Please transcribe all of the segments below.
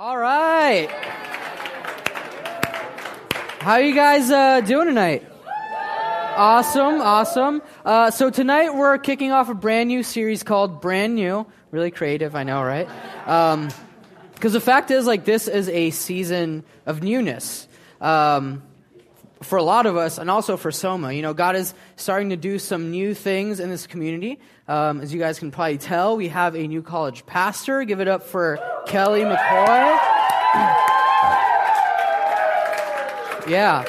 All right. How are you guys uh, doing tonight? Awesome, awesome. Uh, so tonight we're kicking off a brand new series called Brand New. Really creative, I know, right? Because um, the fact is, like, this is a season of newness. Um, for a lot of us, and also for Soma, you know, God is starting to do some new things in this community. Um, as you guys can probably tell, we have a new college pastor. Give it up for Kelly McCoy. yeah.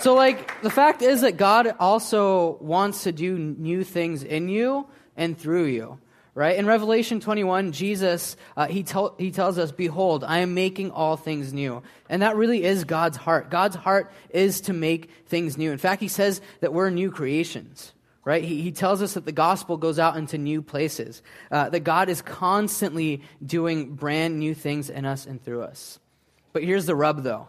So, like, the fact is that God also wants to do new things in you and through you, right? In Revelation 21, Jesus, uh, he, tell, he tells us, Behold, I am making all things new. And that really is God's heart. God's heart is to make things new. In fact, he says that we're new creations, right? He, he tells us that the gospel goes out into new places, uh, that God is constantly doing brand new things in us and through us. But here's the rub, though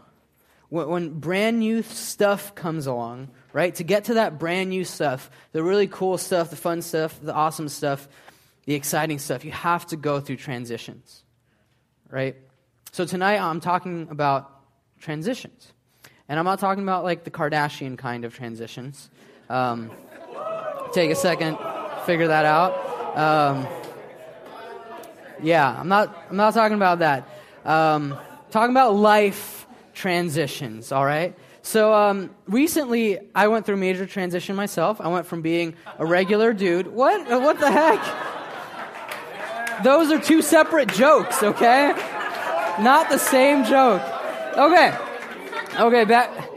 when brand new stuff comes along, right? To get to that brand new stuff, the really cool stuff, the fun stuff, the awesome stuff, the exciting stuff, you have to go through transitions, right? So tonight I'm talking about transitions. And I'm not talking about like the Kardashian kind of transitions. Um, take a second, figure that out. Um, yeah, I'm not, I'm not talking about that. Um, talking about life transitions, all right? So um, recently, I went through a major transition myself. I went from being a regular dude. What? What the heck? Those are two separate jokes, okay? Not the same joke. Okay. Okay, back.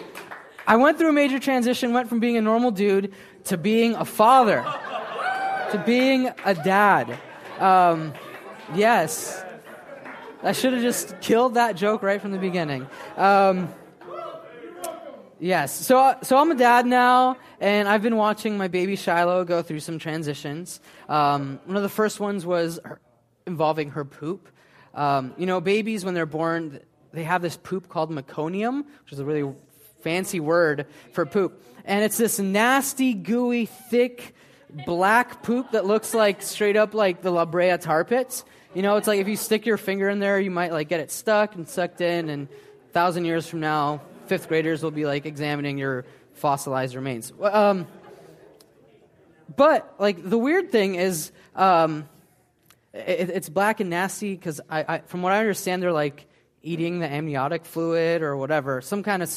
I went through a major transition, went from being a normal dude to being a father, to being a dad. Um, yes. I should have just killed that joke right from the beginning. Um, yes, so so I'm a dad now, and I've been watching my baby Shiloh go through some transitions. Um, one of the first ones was her, involving her poop. Um, you know, babies when they're born, they have this poop called meconium, which is a really fancy word for poop, and it's this nasty, gooey, thick black poop that looks like straight up like the La Brea tar pits. You know, it's like if you stick your finger in there, you might like get it stuck and sucked in, and a thousand years from now, fifth graders will be like examining your fossilized remains. Um, but like the weird thing is, um, it, it's black and nasty because I, I, from what I understand, they're like eating the amniotic fluid or whatever, some kind of,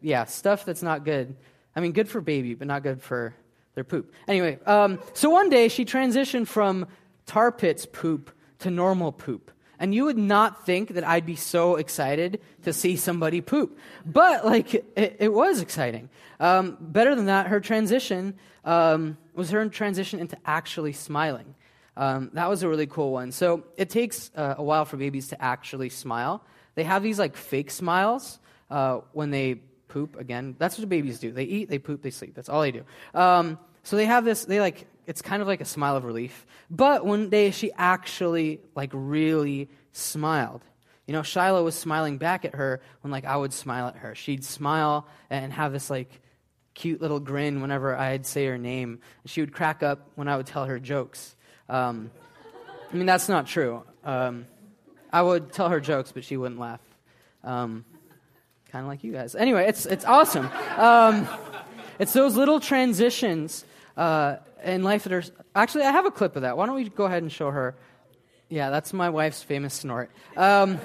yeah, stuff that's not good. I mean, good for baby, but not good for their poop. Anyway, um, so one day she transitioned from tar pits poop to normal poop. And you would not think that I'd be so excited to see somebody poop. But, like, it, it was exciting. Um, better than that, her transition um, was her transition into actually smiling. Um, that was a really cool one. So, it takes uh, a while for babies to actually smile. They have these, like, fake smiles uh, when they poop. Again, that's what babies do. They eat, they poop, they sleep. That's all they do. Um, so, they have this, they, like, it's kind of like a smile of relief. But one day she actually, like, really smiled. You know, Shiloh was smiling back at her when, like, I would smile at her. She'd smile and have this, like, cute little grin whenever I'd say her name. She would crack up when I would tell her jokes. Um, I mean, that's not true. Um, I would tell her jokes, but she wouldn't laugh. Um, kind of like you guys. Anyway, it's, it's awesome. Um, it's those little transitions uh, in life that are. Actually, I have a clip of that. Why don't we go ahead and show her? Yeah, that's my wife's famous snort. Um,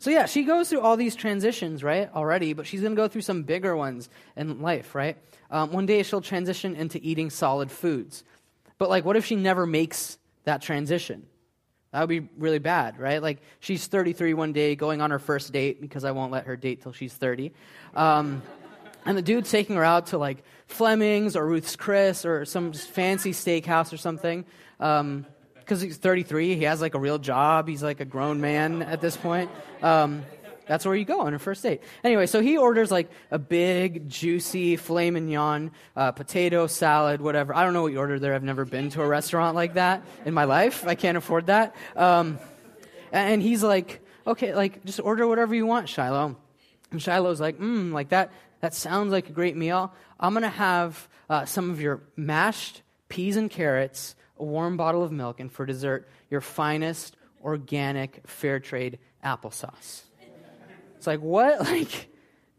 so, yeah, she goes through all these transitions, right, already, but she's going to go through some bigger ones in life, right? Um, one day she'll transition into eating solid foods. But, like, what if she never makes that transition? That would be really bad, right? Like, she's 33 one day, going on her first date because I won't let her date till she's 30. Um, and the dude's taking her out to like Fleming's or Ruth's Chris or some fancy steakhouse or something. Because um, he's 33, he has like a real job. He's like a grown man at this point. Um, that's where you go on a first date. Anyway, so he orders like a big, juicy filet mignon, uh, potato salad, whatever. I don't know what you ordered there. I've never been to a restaurant like that in my life. I can't afford that. Um, and he's like, okay, like just order whatever you want, Shiloh. And Shiloh's like, mmm, like that, that sounds like a great meal. I'm to have uh, some of your mashed peas and carrots, a warm bottle of milk, and for dessert, your finest organic, fair trade applesauce. It's like, what? Like,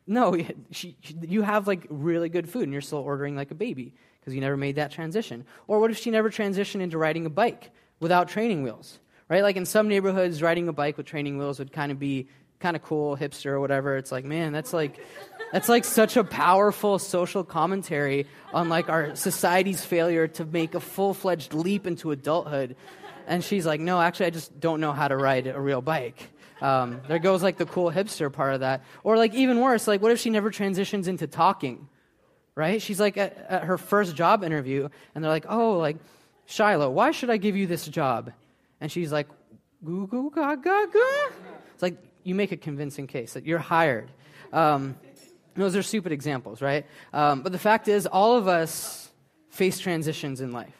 no, she, you have like really good food and you're still ordering like a baby because you never made that transition. Or what if she never transitioned into riding a bike without training wheels? Right? Like in some neighborhoods, riding a bike with training wheels would kind of be kind of cool, hipster or whatever. It's like, man, that's like that's like such a powerful social commentary on like our society's failure to make a full-fledged leap into adulthood. And she's like, no, actually, I just don't know how to ride a real bike. Um, there goes like the cool hipster part of that. Or like even worse, like what if she never transitions into talking? Right? She's like at, at her first job interview, and they're like, oh, like Shiloh, why should I give you this job? And she's like, goo goo ga ga ga. It's like you make a convincing case that you're hired. Um, those are stupid examples, right? Um, but the fact is, all of us face transitions in life,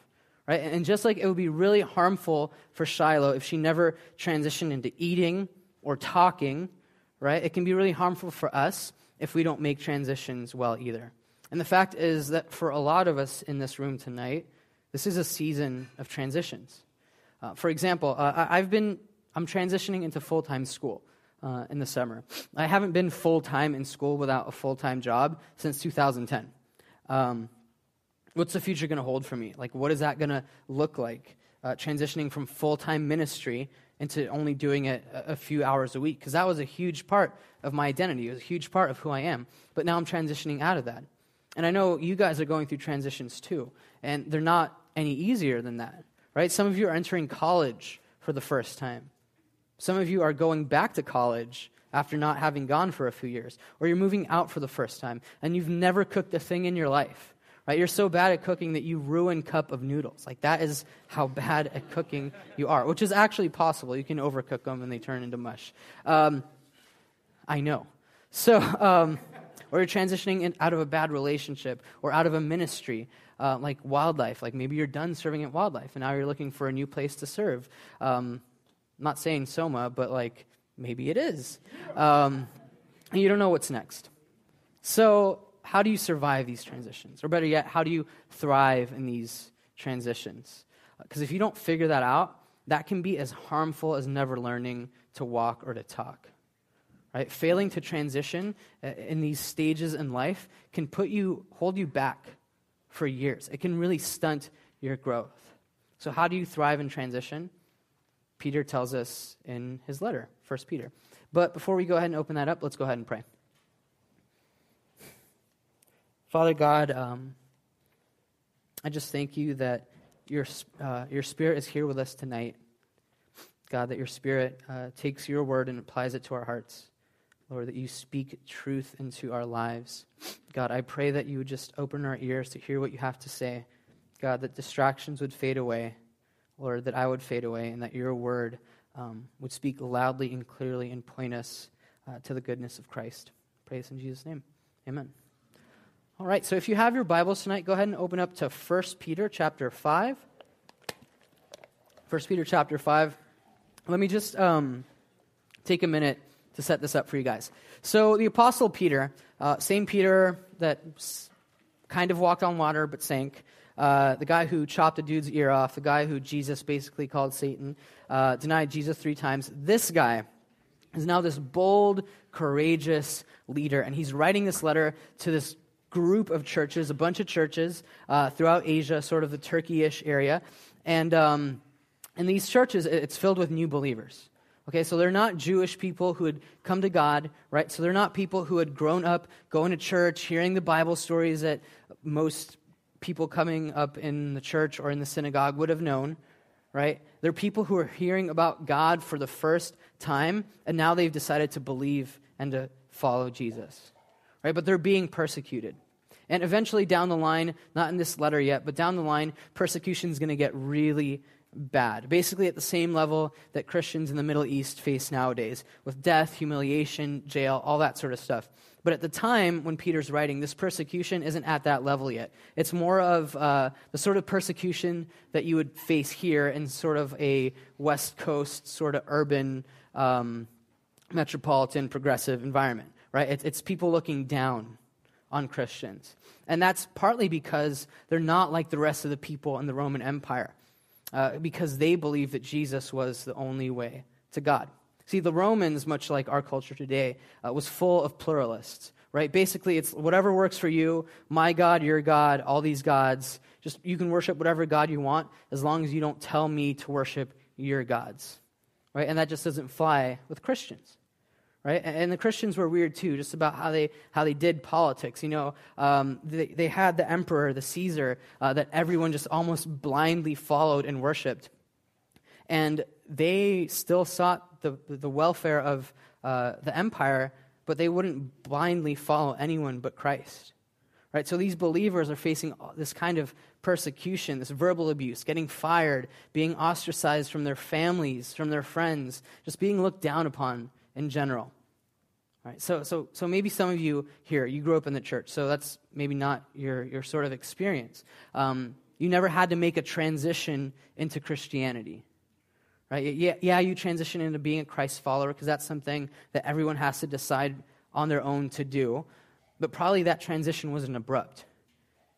right? And just like it would be really harmful for Shiloh if she never transitioned into eating or talking, right? It can be really harmful for us if we don't make transitions well either. And the fact is that for a lot of us in this room tonight, this is a season of transitions. Uh, for example, uh, I've been I'm transitioning into full time school uh, in the summer. I haven't been full time in school without a full time job since 2010. Um, what's the future going to hold for me? Like, what is that going to look like? Uh, transitioning from full time ministry into only doing it a, few hours a week, because that was a huge part of my identity. It was a huge part of who I am. But now I'm transitioning out of that. And I know you guys are going through transitions too, and they're not any easier than that, right? Some of you are entering college for the first time. Some of you are going back to college after not having gone for a few years, or you're moving out for the first time and you've never cooked a thing in your life. Right? You're so bad at cooking that you ruin cup of noodles. Like that is how bad at cooking you are, which is actually possible. You can overcook them and they turn into mush. Um, I know. So, um, or you're transitioning in, out of a bad relationship or out of a ministry uh, like wildlife. Like maybe you're done serving at wildlife and now you're looking for a new place to serve. Um, not saying Soma, but like maybe it is. Um, and you don't know what's next. So, how do you survive these transitions? Or better yet, how do you thrive in these transitions? Because if you don't figure that out, that can be as harmful as never learning to walk or to talk. Right? Failing to transition uh, in these stages in life can put you, hold you back for years. It can really stunt your growth. So, how do you thrive in transition? Peter tells us in his letter, 1 Peter. But before we go ahead and open that up, let's go ahead and pray. Father God, um, I just thank you that your, uh, your Spirit is here with us tonight. God, that your Spirit uh, takes your word and applies it to our hearts. Lord, that you speak truth into our lives. God, I pray that you would just open our ears to hear what you have to say. God, that distractions would fade away. Lord, that I would fade away and that your word um, would speak loudly and clearly and point us uh, to the goodness of Christ. Praise in Jesus' name. Amen. All right, so if you have your Bibles tonight, go ahead and open up to 1 Peter chapter 5. 1 Peter chapter 5. Let me just um, take a minute to set this up for you guys. So, the Apostle Peter, uh, same Peter that kind of walked on water but sank, uh, the guy who chopped a dude's ear off, the guy who Jesus basically called Satan, uh, denied Jesus three times. This guy is now this bold, courageous leader, and he's writing this letter to this group of churches, a bunch of churches uh, throughout Asia, sort of the Turkey-ish area, and um, in these churches, it's filled with new believers. Okay, so they're not Jewish people who had come to God, right? So they're not people who had grown up going to church, hearing the Bible stories that most people coming up in the church or in the synagogue would have known, right? They're people who are hearing about God for the first time, and now they've decided to believe and to follow Jesus, right? But they're being persecuted. And eventually, down the line, not in this letter yet, but down the line, persecution is going to get really bad. Basically, at the same level that Christians in the Middle East face nowadays, with death, humiliation, jail, all that sort of stuff. But at the time when Peter's writing, this persecution isn't at that level yet. It's more of uh, the sort of persecution that you would face here in sort of a West Coast, sort of urban, um, metropolitan, progressive environment, right? It's, it's people looking down on Christians. And that's partly because they're not like the rest of the people in the Roman Empire. uh, because they believe that Jesus was the only way to God. See, the Romans, much like our culture today, uh, was full of pluralists, right? Basically, it's whatever works for you, my God, your God, all these gods. Just you can worship whatever God you want as long as you don't tell me to worship your gods, right? And that just doesn't fly with Christians right? And the Christians were weird too, just about how they how they did politics. You know, um, they they had the emperor, the Caesar, uh, that everyone just almost blindly followed and worshipped, and they still sought the the welfare of uh, the empire, but they wouldn't blindly follow anyone but Christ. Right? So these believers are facing this kind of persecution, this verbal abuse, getting fired, being ostracized from their families, from their friends, just being looked down upon in general. All right, so, so, so maybe some of you here, you grew up in the church, so that's maybe not your, your sort of experience. Um, you never had to make a transition into Christianity. Right? Yeah, yeah, you transition into being a Christ follower because that's something that everyone has to decide on their own to do. But probably that transition wasn't abrupt.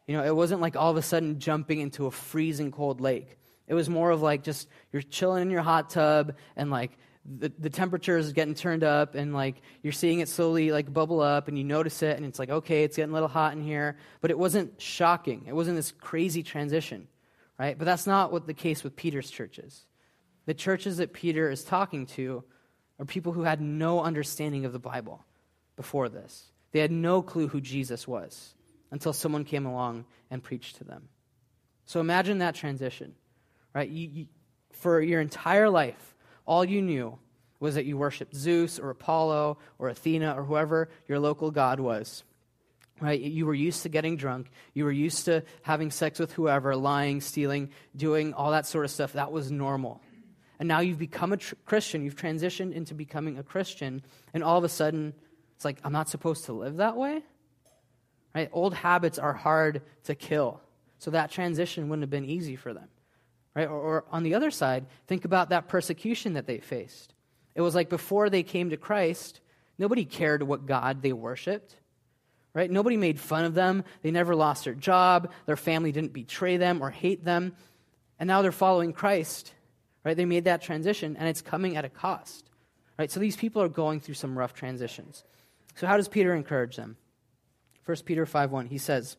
You know, it wasn't like all of a sudden jumping into a freezing cold lake. It was more of like just you're chilling in your hot tub and like the, the temperature is getting turned up and like you're seeing it slowly like bubble up and you notice it and it's like okay it's getting a little hot in here. But it wasn't shocking. It wasn't this crazy transition right? But that's not what the case with peter's churches the churches that peter is talking to are people who had no understanding of the bible before this. They had no clue who jesus was until someone came along and preached to them. So imagine that transition right? You, you, for your entire life all you knew was that you worshiped Zeus or Apollo or Athena or whoever your local god was. Right? You were used to getting drunk. You were used to having sex with whoever, lying, stealing, doing all that sort of stuff. That was normal. And now you've become a tr- Christian. You've transitioned into becoming a Christian. And all of a sudden, it's like, I'm not supposed to live that way? Right? Old habits are hard to kill. So that transition wouldn't have been easy for them. Right? Or, or on the other side, think about that persecution that they faced. It was like before they came to Christ, nobody cared what God they worshiped. Right? Nobody made fun of them. They never lost their job. Their family didn't betray them or hate them. And now they're following Christ. Right? They made that transition and it's coming at a cost. Right? So these people are going through some rough transitions. So how does Peter encourage them? 1 Peter 5:1 he says,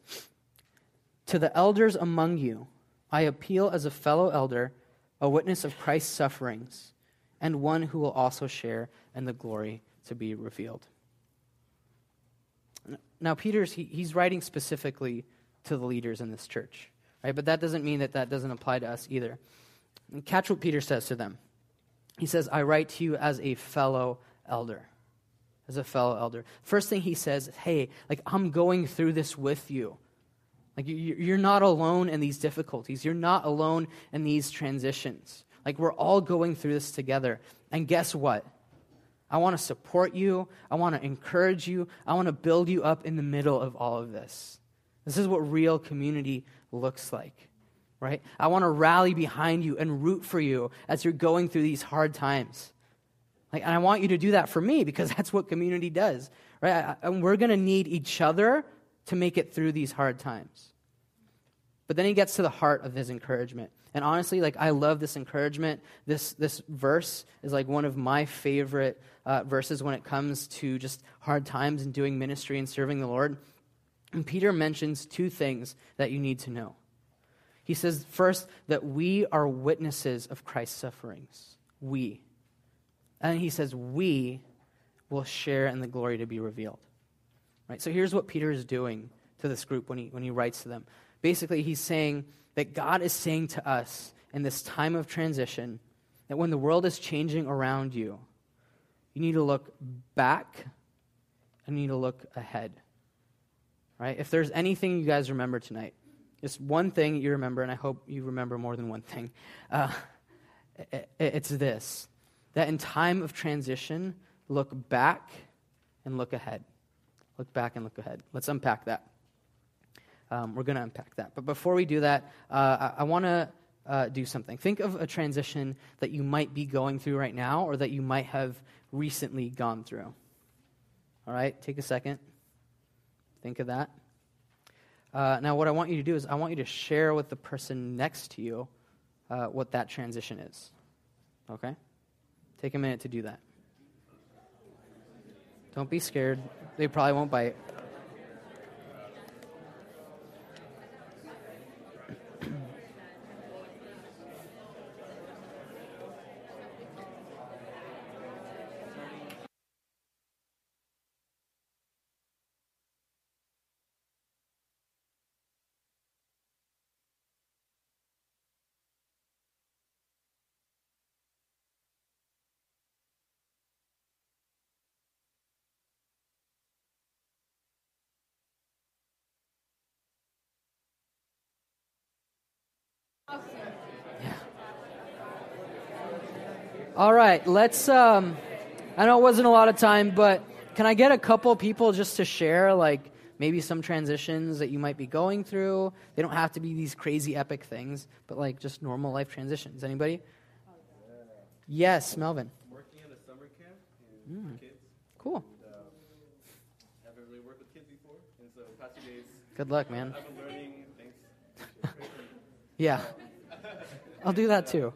"To the elders among you I appeal as a fellow elder, a witness of Christ's sufferings, and one who will also share in the glory to be revealed. Now, Peter's, he, he's writing specifically to the leaders in this church, right? But that doesn't mean that that doesn't apply to us either. And catch what Peter says to them. He says, I write to you as a fellow elder. As a fellow elder. First thing he says, hey, like, I'm going through this with you. Like, you're not alone in these difficulties. You're not alone in these transitions. Like, we're all going through this together. And guess what? I want to support you. I want to encourage you. I want to build you up in the middle of all of this. This is what real community looks like, right? I want to rally behind you and root for you as you're going through these hard times. Like, and I want you to do that for me because that's what community does, right? And we're going to need each other to make it through these hard times. But then he gets to the heart of his encouragement. And honestly, like I love this encouragement. This this verse is like one of my favorite uh, verses when it comes to just hard times and doing ministry and serving the Lord. And Peter mentions two things that you need to know. He says first that we are witnesses of Christ's sufferings. We. And he says we will share in the glory to be revealed. Right? So here's what Peter is doing to this group when he, when he writes to them. Basically, he's saying that God is saying to us in this time of transition that when the world is changing around you, you need to look back and you need to look ahead. Right? If there's anything you guys remember tonight, just one thing you remember, and I hope you remember more than one thing, uh, it's this that in time of transition, look back and look ahead. Look back and look ahead. Let's unpack that. Um, we're going to unpack that. But before we do that, uh, I, I want to uh, do something. Think of a transition that you might be going through right now or that you might have recently gone through. All right, take a second. Think of that. Uh, now, what I want you to do is I want you to share with the person next to you uh, what that transition is. Okay? Take a minute to do that. Don't be scared. They probably won't bite. All right, let's. Um, I know it wasn't a lot of time, but can I get a couple people just to share, like maybe some transitions that you might be going through? They don't have to be these crazy epic things, but like just normal life transitions. Anybody? Yes, Melvin. Working at a summer camp and Mm. kids. Cool. And, um, haven't really worked with kids before, and so past few days Good luck, man. I've been learning. Thanks. Yeah, I'll do that too.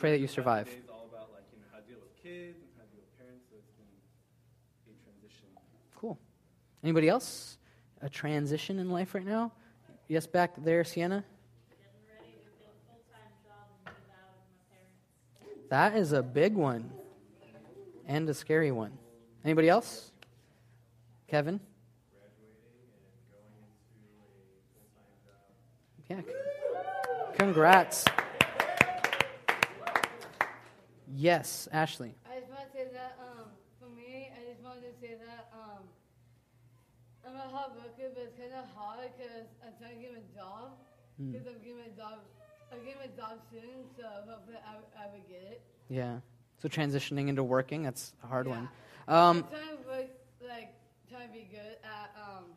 Pray that you survive. About like you know how to deal with kids and how to deal with parents. So it's been a transition. Cool. Anybody else? A transition in life right now? Yes, back there, Sienna. getting ready to get a full-time job and move out of my parents. That is a big one and a scary one. Anybody else? Kevin? Yeah. Congrats. Yes, Ashley. I just want to say that um, for me, I just wanted to say that um, I'm a hard worker, but it's kind of hard because I'm trying to get a job. Because I'm getting a job, I'm getting a job soon, so hopefully I, I would get it. Yeah. So transitioning into working, that's a hard Yeah. one. Um, I'm trying to work, like, trying to be good at, um,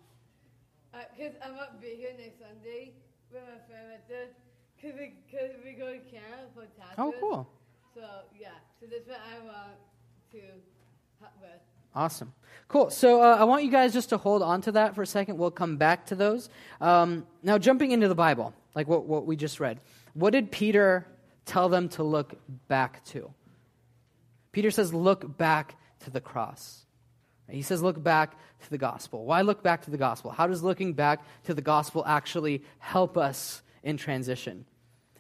because I'm not be here next Sunday with my friend right there. Because we, cause we go to camp for tattoo. oh, cool. So, yeah. So that's what I want to help with. Awesome. Cool. So uh, I want you guys just to hold on to that for a second. We'll come back to those. Um, now, jumping into the Bible, like what, what we just read, what did Peter tell them to look back to? Peter says, look back to the cross. He says, look back to the gospel. Why look back to the gospel? How does looking back to the gospel actually help us in transition?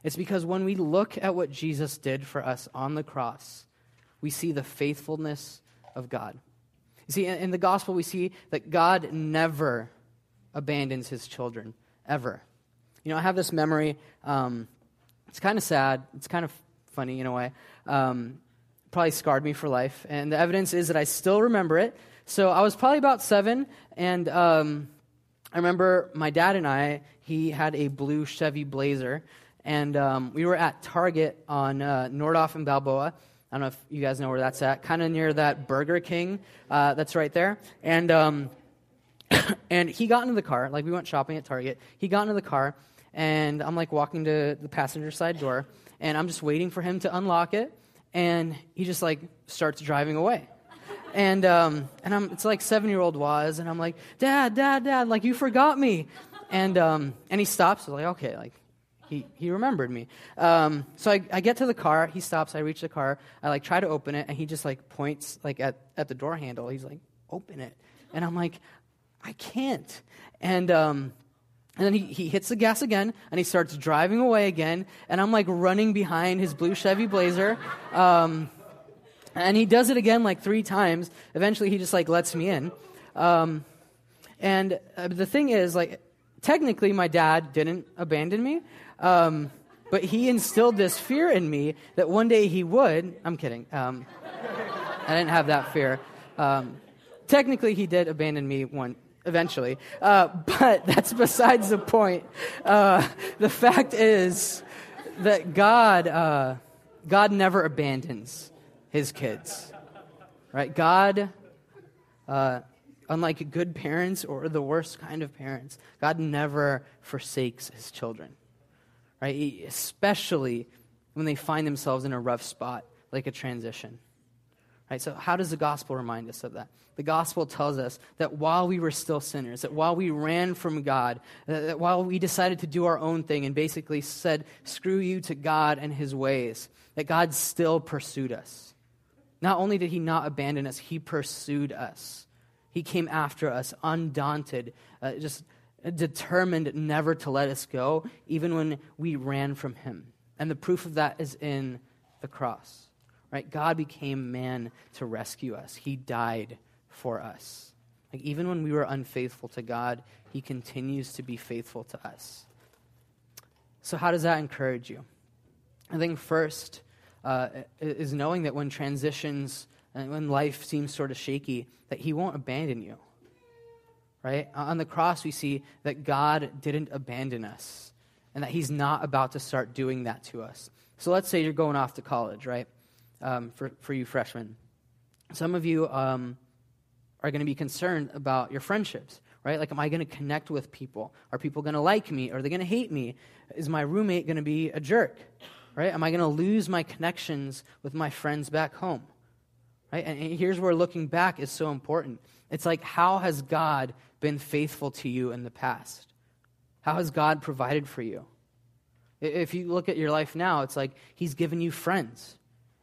It's because when we look at what Jesus did for us on the cross, we see the faithfulness of God. You see, in, the gospel, we see that God never abandons his children, ever. You know, I have this memory. Um, it's kind of sad. It's kind of funny in a way. Um, probably scarred me for life. And the evidence is that I still remember it. So I was probably about seven, and um, I remember my dad and I, he had a blue Chevy Blazer, and um, we were at Target on uh, Nordhoff and Balboa. I don't know if you guys know where that's at, kind of near that Burger King uh, that's right there. And, um, and he got into the car, like we went shopping at Target. He got into the car, and I'm like walking to the passenger side door, and I'm just waiting for him to unlock it, and he just like starts driving away. And, um, and I'm, it's like seven year old Waz, and I'm like, Dad, Dad, Dad, like you forgot me. And, um, and he stops, like, okay, like he, he remembered me. Um, so I, I get to the car, he stops, I reach the car, I like try to open it, and he just like points like at, at the door handle. He's like, open it. And I'm like, I can't. And, um, and then he, he hits the gas again, and he starts driving away again, and I'm like running behind his blue Chevy Blazer. Um, and he does it again like three times. Eventually, he just like lets me in. Um, and uh, the thing is, like, technically, my dad didn't abandon me, um, but he instilled this fear in me that one day he would. I'm kidding. Um, I didn't have that fear. Um, technically, he did abandon me one eventually, uh, but that's besides the point. Uh, the fact is that God, uh, God never abandons his kids, right? God, uh, unlike good parents or the worst kind of parents, God never forsakes his children, right? Especially when they find themselves in a rough spot, like a transition Right? So, how does the gospel remind us of that? The gospel tells us that while we were still sinners, that while we ran from God, that while we decided to do our own thing and basically said, screw you to God and his ways, that God still pursued us. Not only did he not abandon us, he pursued us. He came after us, undaunted, uh, just determined never to let us go, even when we ran from him. And the proof of that is in the cross. Right? God became man to rescue us. He died for us. Like even when we were unfaithful to God, he continues to be faithful to us. So how does that encourage you? I think first uh, is knowing that when transitions and when life seems sort of shaky, that he won't abandon you. Right? On the cross, we see that God didn't abandon us and that he's not about to start doing that to us. So let's say you're going off to college, right? Um, for, for you freshmen. Some of you um, are going to be concerned about your friendships, right? Like, am I going to connect with people? Are people going to like me? Are they going to hate me? Is my roommate going to be a jerk, right? Am I going to lose my connections with my friends back home? Right? And here's where looking back is so important. It's like, how has God been faithful to you in the past? How has God provided for you? If you look at your life now, it's like He's given you friends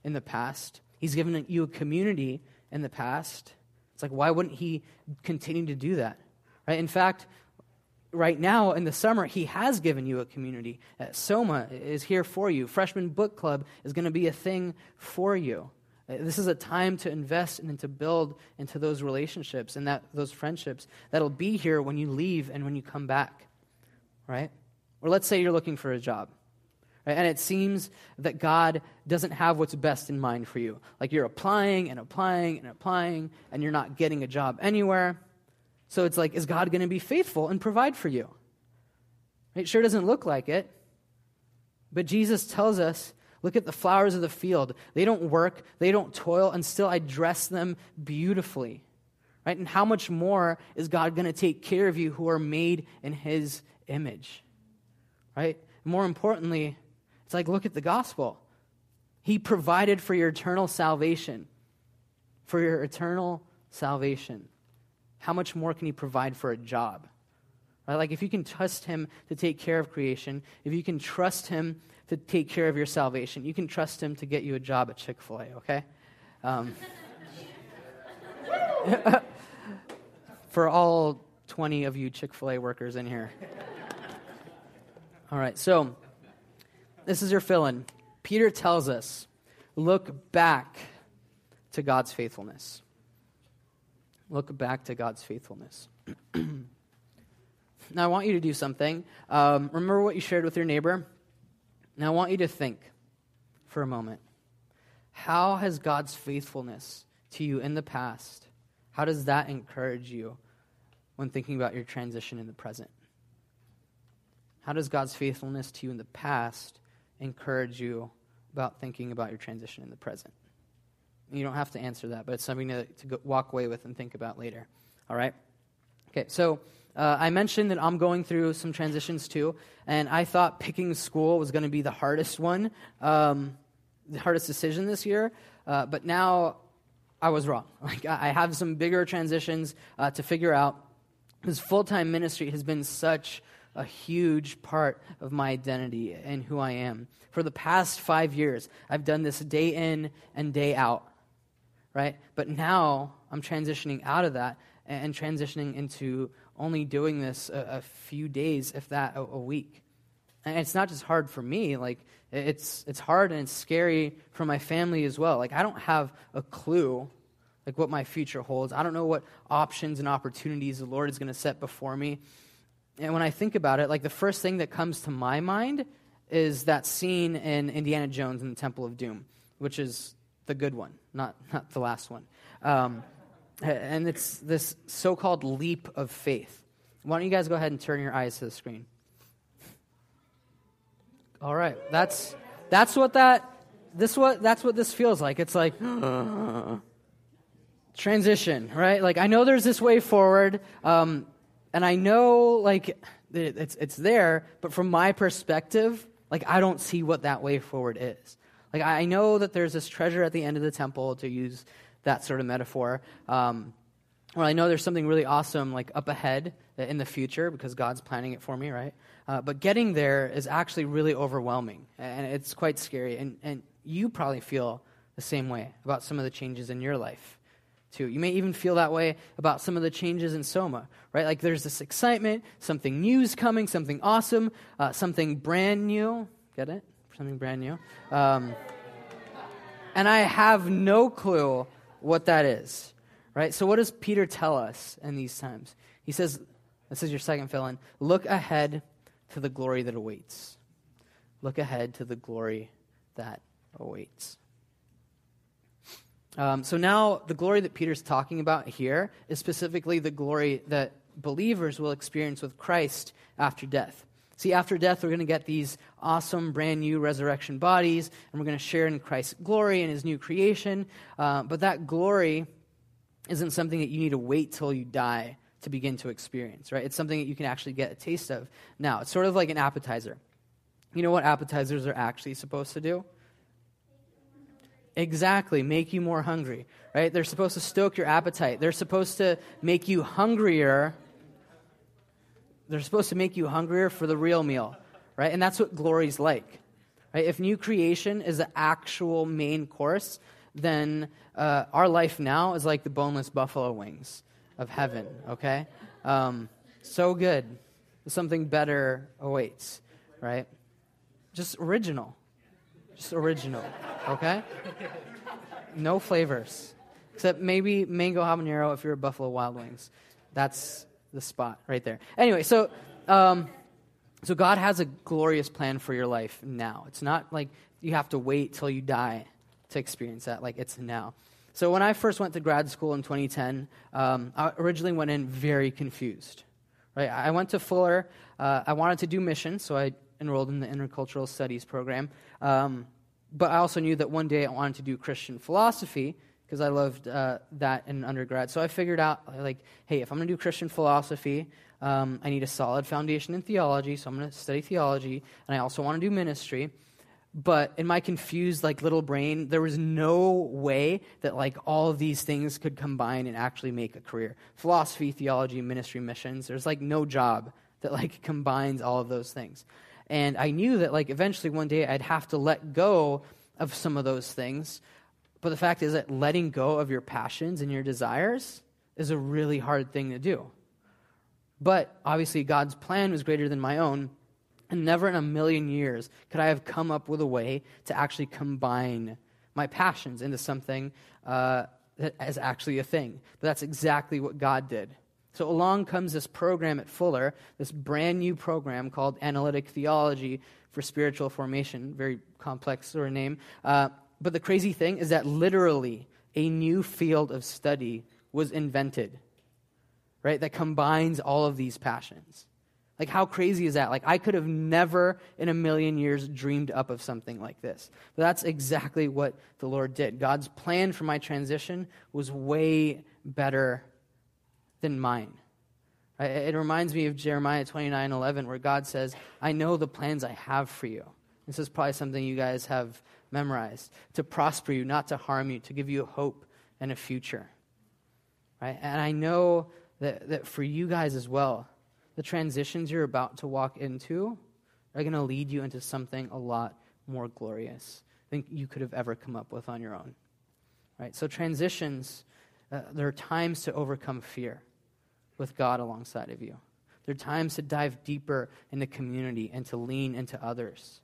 in the past, He's given you a community in the past. It's like, why wouldn't He continue to do that? Right? In fact, right now in the summer, He has given you a community. Uh, Soma is here for you, Freshman Book Club is going to be a thing for you. Uh, This is a time to invest and to build into those relationships and that, those friendships that'll be here when you leave and when you come back, right? Or let's say you're looking for a job, and it seems that God doesn't have what's best in mind for you. Like you're applying and applying and applying, and you're not getting a job anywhere. So it's like, is God going to be faithful and provide for you? It sure doesn't look like it. But Jesus tells us look at the flowers of the field. They don't work, they don't toil, and still I dress them beautifully. Right? And how much more is God going to take care of you who are made in his image? Right? More importantly, it's like look at the gospel. He provided for your eternal salvation. For your eternal salvation. How much more can he provide for a job? Right? Like if you can trust him to take care of creation, if you can trust him to take care of your salvation, you can trust him to get you a job at Chick fil A, okay? Um, for all 20 of you Chick fil A workers in here. All right, so this is your fill in. Peter tells us look back to God's faithfulness. Look back to God's faithfulness. now, I want you to do something. Um, remember what you shared with your neighbor? Now, I want you to think for a moment. How has God's faithfulness to you in the past, how does that encourage you when thinking about your transition in the present? How does God's faithfulness to you in the past encourage you about thinking about your transition in the present? You don't have to answer that, but it's something to, to walk away with and think about later. All right? Okay, so uh, I mentioned that I'm going through some transitions too, and I thought picking school was going to be the hardest one, um, the hardest decision this year, uh, but now I was wrong. Like, I have some bigger transitions uh, to figure out. Because full time ministry has been such a huge part of my identity and who I am. For the past five years, I've done this day in and day out, right? But now I'm transitioning out of that and transitioning into only doing this a, a few days, if that, a, a week. And it's not just hard for me, like, it's, it's hard and it's scary for my family as well. Like, I don't have a clue like what my future holds. I don't know what options and opportunities the Lord is going to set before me. And when I think about it, like the first thing that comes to my mind is that scene in Indiana Jones in the Temple of Doom, which is the good one, not, not the last one. Um, and it's this so called leap of faith. Why don't you guys go ahead and turn your eyes to the screen? All right, that's, that's what that. This what that's what this feels like. It's like transition, right? Like I know there's this way forward, um, and I know like it- it's it's there, but from my perspective, like I don't see what that way forward is. Like I know that there's this treasure at the end of the temple, to use that sort of metaphor. Um, well, I know there's something really awesome like up ahead in the future because God's planning it for me, right? Uh, but getting there is actually really overwhelming and it's quite scary. And, and you probably feel the same way about some of the changes in your life too. You may even feel that way about some of the changes in Soma, right? Like there's this excitement, something new's coming, something awesome, uh, something brand new. Get it? Something brand new. Um, and I have no clue what that is, right? So, what does Peter tell us in these times? He says, this is your second fill in look ahead to the glory that awaits. Look ahead to the glory that awaits. Um, so now, the glory that Peter's talking about here is specifically the glory that believers will experience with Christ after death. See, after death, we're going to get these awesome, brand new resurrection bodies, and we're going to share in Christ's glory and his new creation. Uh, but that glory isn't something that you need to wait till you die to begin to experience, right? It's something that you can actually get a taste of now. It's sort of like an appetizer. You know what appetizers are actually supposed to do? Exactly, make you more hungry, right? They're supposed to stoke your appetite. They're supposed to make you hungrier. They're supposed to make you hungrier for the real meal, right? And that's what glory's like. Right? If new creation is the actual main course, then uh, our life now is like the boneless buffalo wings of heaven, okay? Um, so good. Something better awaits, right? Just original. Just original, okay? No flavors. Except maybe mango habanero if you're at Buffalo Wild Wings. That's the spot right there. Anyway, so um, so God has a glorious plan for your life now. It's not like you have to wait till you die to experience that. Like it's now. So when I first went to grad school in 2010, um, I originally went in very confused. Right, I went to Fuller. Uh, I wanted to do mission, so I enrolled in the intercultural studies program. Um, but I also knew that one day I wanted to do Christian philosophy because I loved uh, that in undergrad. So I figured out, like, hey, if I'm going to do Christian philosophy, um, I need a solid foundation in theology, so I'm going to study theology, and I also want to do ministry. But in my confused, like, little brain, there was no way that, like, all of these things could combine and actually make a career. Philosophy, theology, ministry, missions, there's, like, no job that, like, combines all of those things. And I knew that, like, eventually one day I'd have to let go of some of those things. But the fact is that letting go of your passions and your desires is a really hard thing to do. But obviously, God's plan was greater than my own. And never in a million years could I have come up with a way to actually combine my passions into something uh, that is actually a thing. But that's exactly what God did. So along comes this program at Fuller, this brand new program called Analytic Theology for Spiritual Formation. Very complex sort of name. Uh, but the crazy thing is that literally a new field of study was invented, right? That combines all of these passions. Like, how crazy is that? Like, I could have never in a million years dreamed up of something like this. But that's exactly what the Lord did. God's plan for my transition was way better than mine. It reminds me of Jeremiah 29 11, where God says, I know the plans I have for you. This is probably something you guys have memorized to prosper you, not to harm you, to give you hope and a future. Right? And I know that, that for you guys as well, the transitions you're about to walk into are going to lead you into something a lot more glorious than you could have ever come up with on your own. Right? So, transitions, uh, there are times to overcome fear with God alongside of you. There are times to dive deeper into community and to lean into others.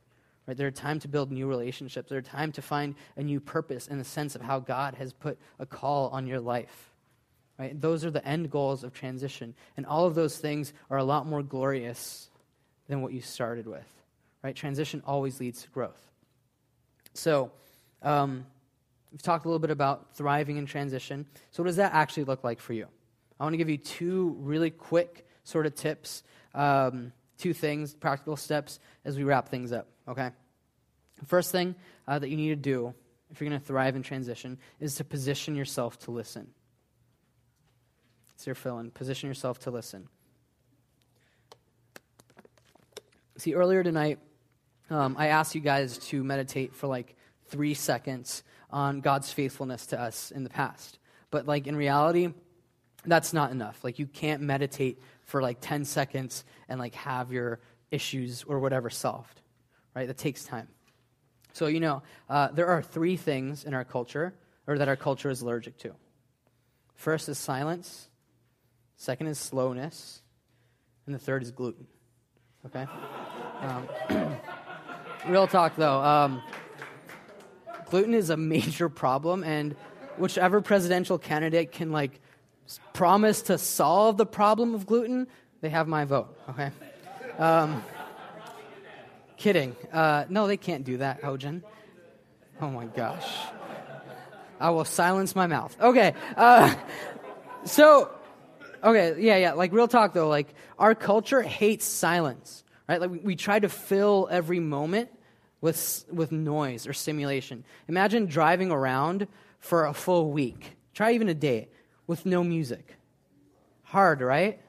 Right? There are time to build new relationships. There are time to find a new purpose in the sense of how God has put a call on your life. Right? Those are the end goals of transition. And all of those things are a lot more glorious than what you started with. Right? Transition always leads to growth. So, um, we've talked a little bit about thriving in transition. So, what does that actually look like for you? I want to give you two really quick sort of tips, um, two things, practical steps as we wrap things up, okay? First thing uh, that you need to do if you're going to thrive in transition is to position yourself to listen. It's your fill in. Position yourself to listen. See, earlier tonight, um, I asked you guys to meditate for like three seconds on God's faithfulness to us in the past. But like in reality, that's not enough. Like you can't meditate for like 10 seconds and like have your issues or whatever solved, right? That takes time. So, you know, uh, there are three things in our culture, or that our culture is allergic to. First is silence, second is slowness, and the third is gluten. Okay? Um, real talk, though. Um, gluten is a major problem, and whichever presidential candidate can, like, promise to solve the problem of gluten, they have my vote, okay? Um, kidding. Uh, no, they can't do that, Hojan. Oh my gosh. I will silence my mouth. Okay. Uh, so, okay, yeah, yeah. Like, real talk though, like, our culture hates silence, right? Like, we, we try to fill every moment with, with noise or stimulation. Imagine driving around for a full week, try even a day, with no music. Hard, right?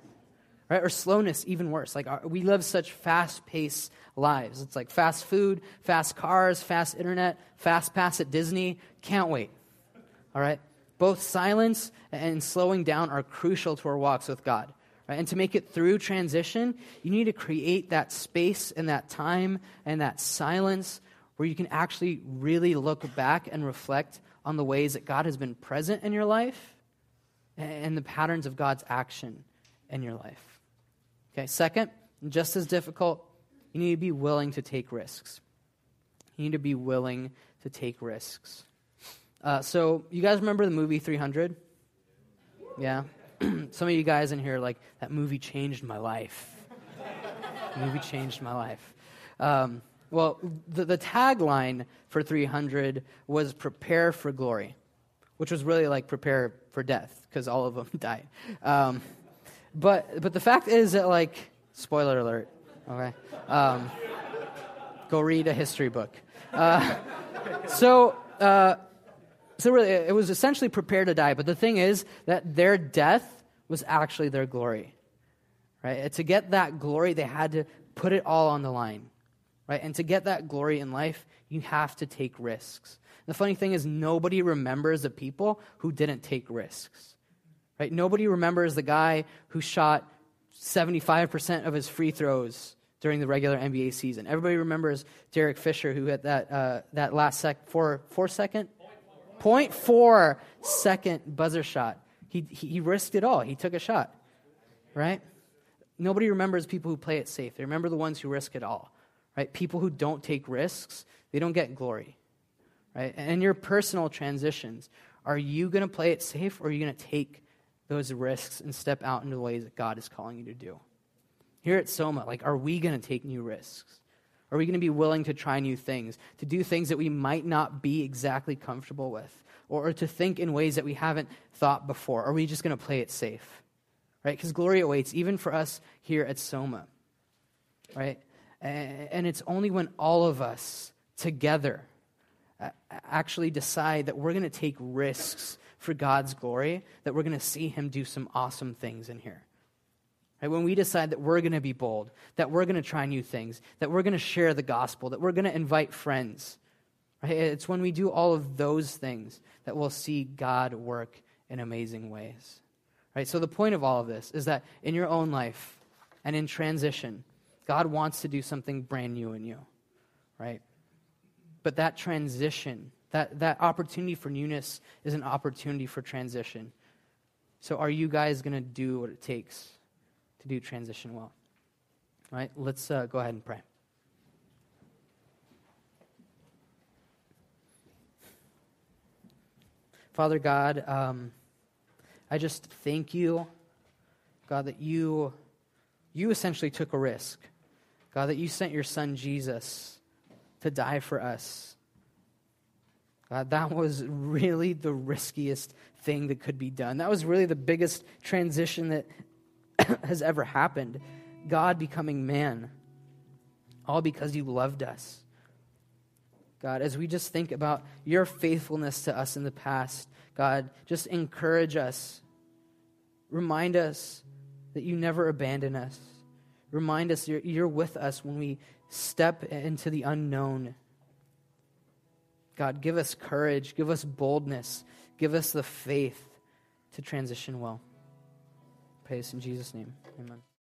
Right? Or slowness, even worse. Like, our, we live such fast paced lives. It's like fast food, fast cars, fast internet, fast pass at Disney. Can't wait. All right? Both silence and slowing down are crucial to our walks with God. Right? And to make it through transition, you need to create that space and that time and that silence where you can actually really look back and reflect on the ways that God has been present in your life and the patterns of God's action in your life. Okay, second, just as difficult, you need to be willing to take risks. You need to be willing to take risks. Uh, so, you guys remember the movie 300? Yeah? Some of you guys in here, like, that movie changed my life. movie changed my life. Um, well, the, the tagline for 300 was prepare for glory, which was really like prepare for death, because all of them died. Um, but, but the fact is that, like, spoiler alert, okay? Um, go read a history book. Uh, so, uh, so really, it was essentially prepared to die. But the thing is that their death was actually their glory, right? To get that glory, they had to put it all on the line, right? And to get that glory in life, you have to take risks. The funny thing is, nobody remembers the people who didn't take risks, right? Nobody remembers the guy who shot 75% of his free throws during the regular NBA season. Everybody remembers Derek Fisher, who had that, uh, that last sec, four, four second? 0.4 second buzzer shot. He, he, he risked it all. He took a shot, right? Nobody remembers people who play it safe. They remember the ones who risk it all, right? People who don't take risks, they don't get glory, right? And your personal transitions, are you going to play it safe or are you going to take those risks and step out into the ways that God is calling you to do? Here at Soma, like, are we going to take new risks? Are we going to be willing to try new things, to do things that we might not be exactly comfortable with, or, to think in ways that we haven't thought before? Are we just going to play it safe? Right? Because glory awaits, even for us here at Soma. Right? And it's only when all of us together actually decide that we're going to take risks for God's glory that we're going to see Him do some awesome things in here. Right? When we decide that we're going to be bold, that we're going to try new things, that we're going to share the gospel, that we're going to invite friends, right? it's when we do all of those things that we'll see God work in amazing ways. Right? So the point of all of this is that in your own life and in transition, God wants to do something brand new in you. Right? But that transition, that, that opportunity for newness is an opportunity for transition. So are you guys going to do what it takes to do transition well. All right, let's uh, go ahead and pray. Father God, um, I just thank you, God, that you you essentially took a risk. God, that you sent your son Jesus to die for us. God, that was really the riskiest thing that could be done. That was really the biggest transition that has ever happened. God becoming man, all because you loved us. God, as we just think about your faithfulness to us in the past, God, just encourage us. Remind us that you never abandon us. Remind us you're, you're with us when we step into the unknown. God, give us courage, give us boldness, give us the faith to transition well. Praise in Jesus' name. Amen.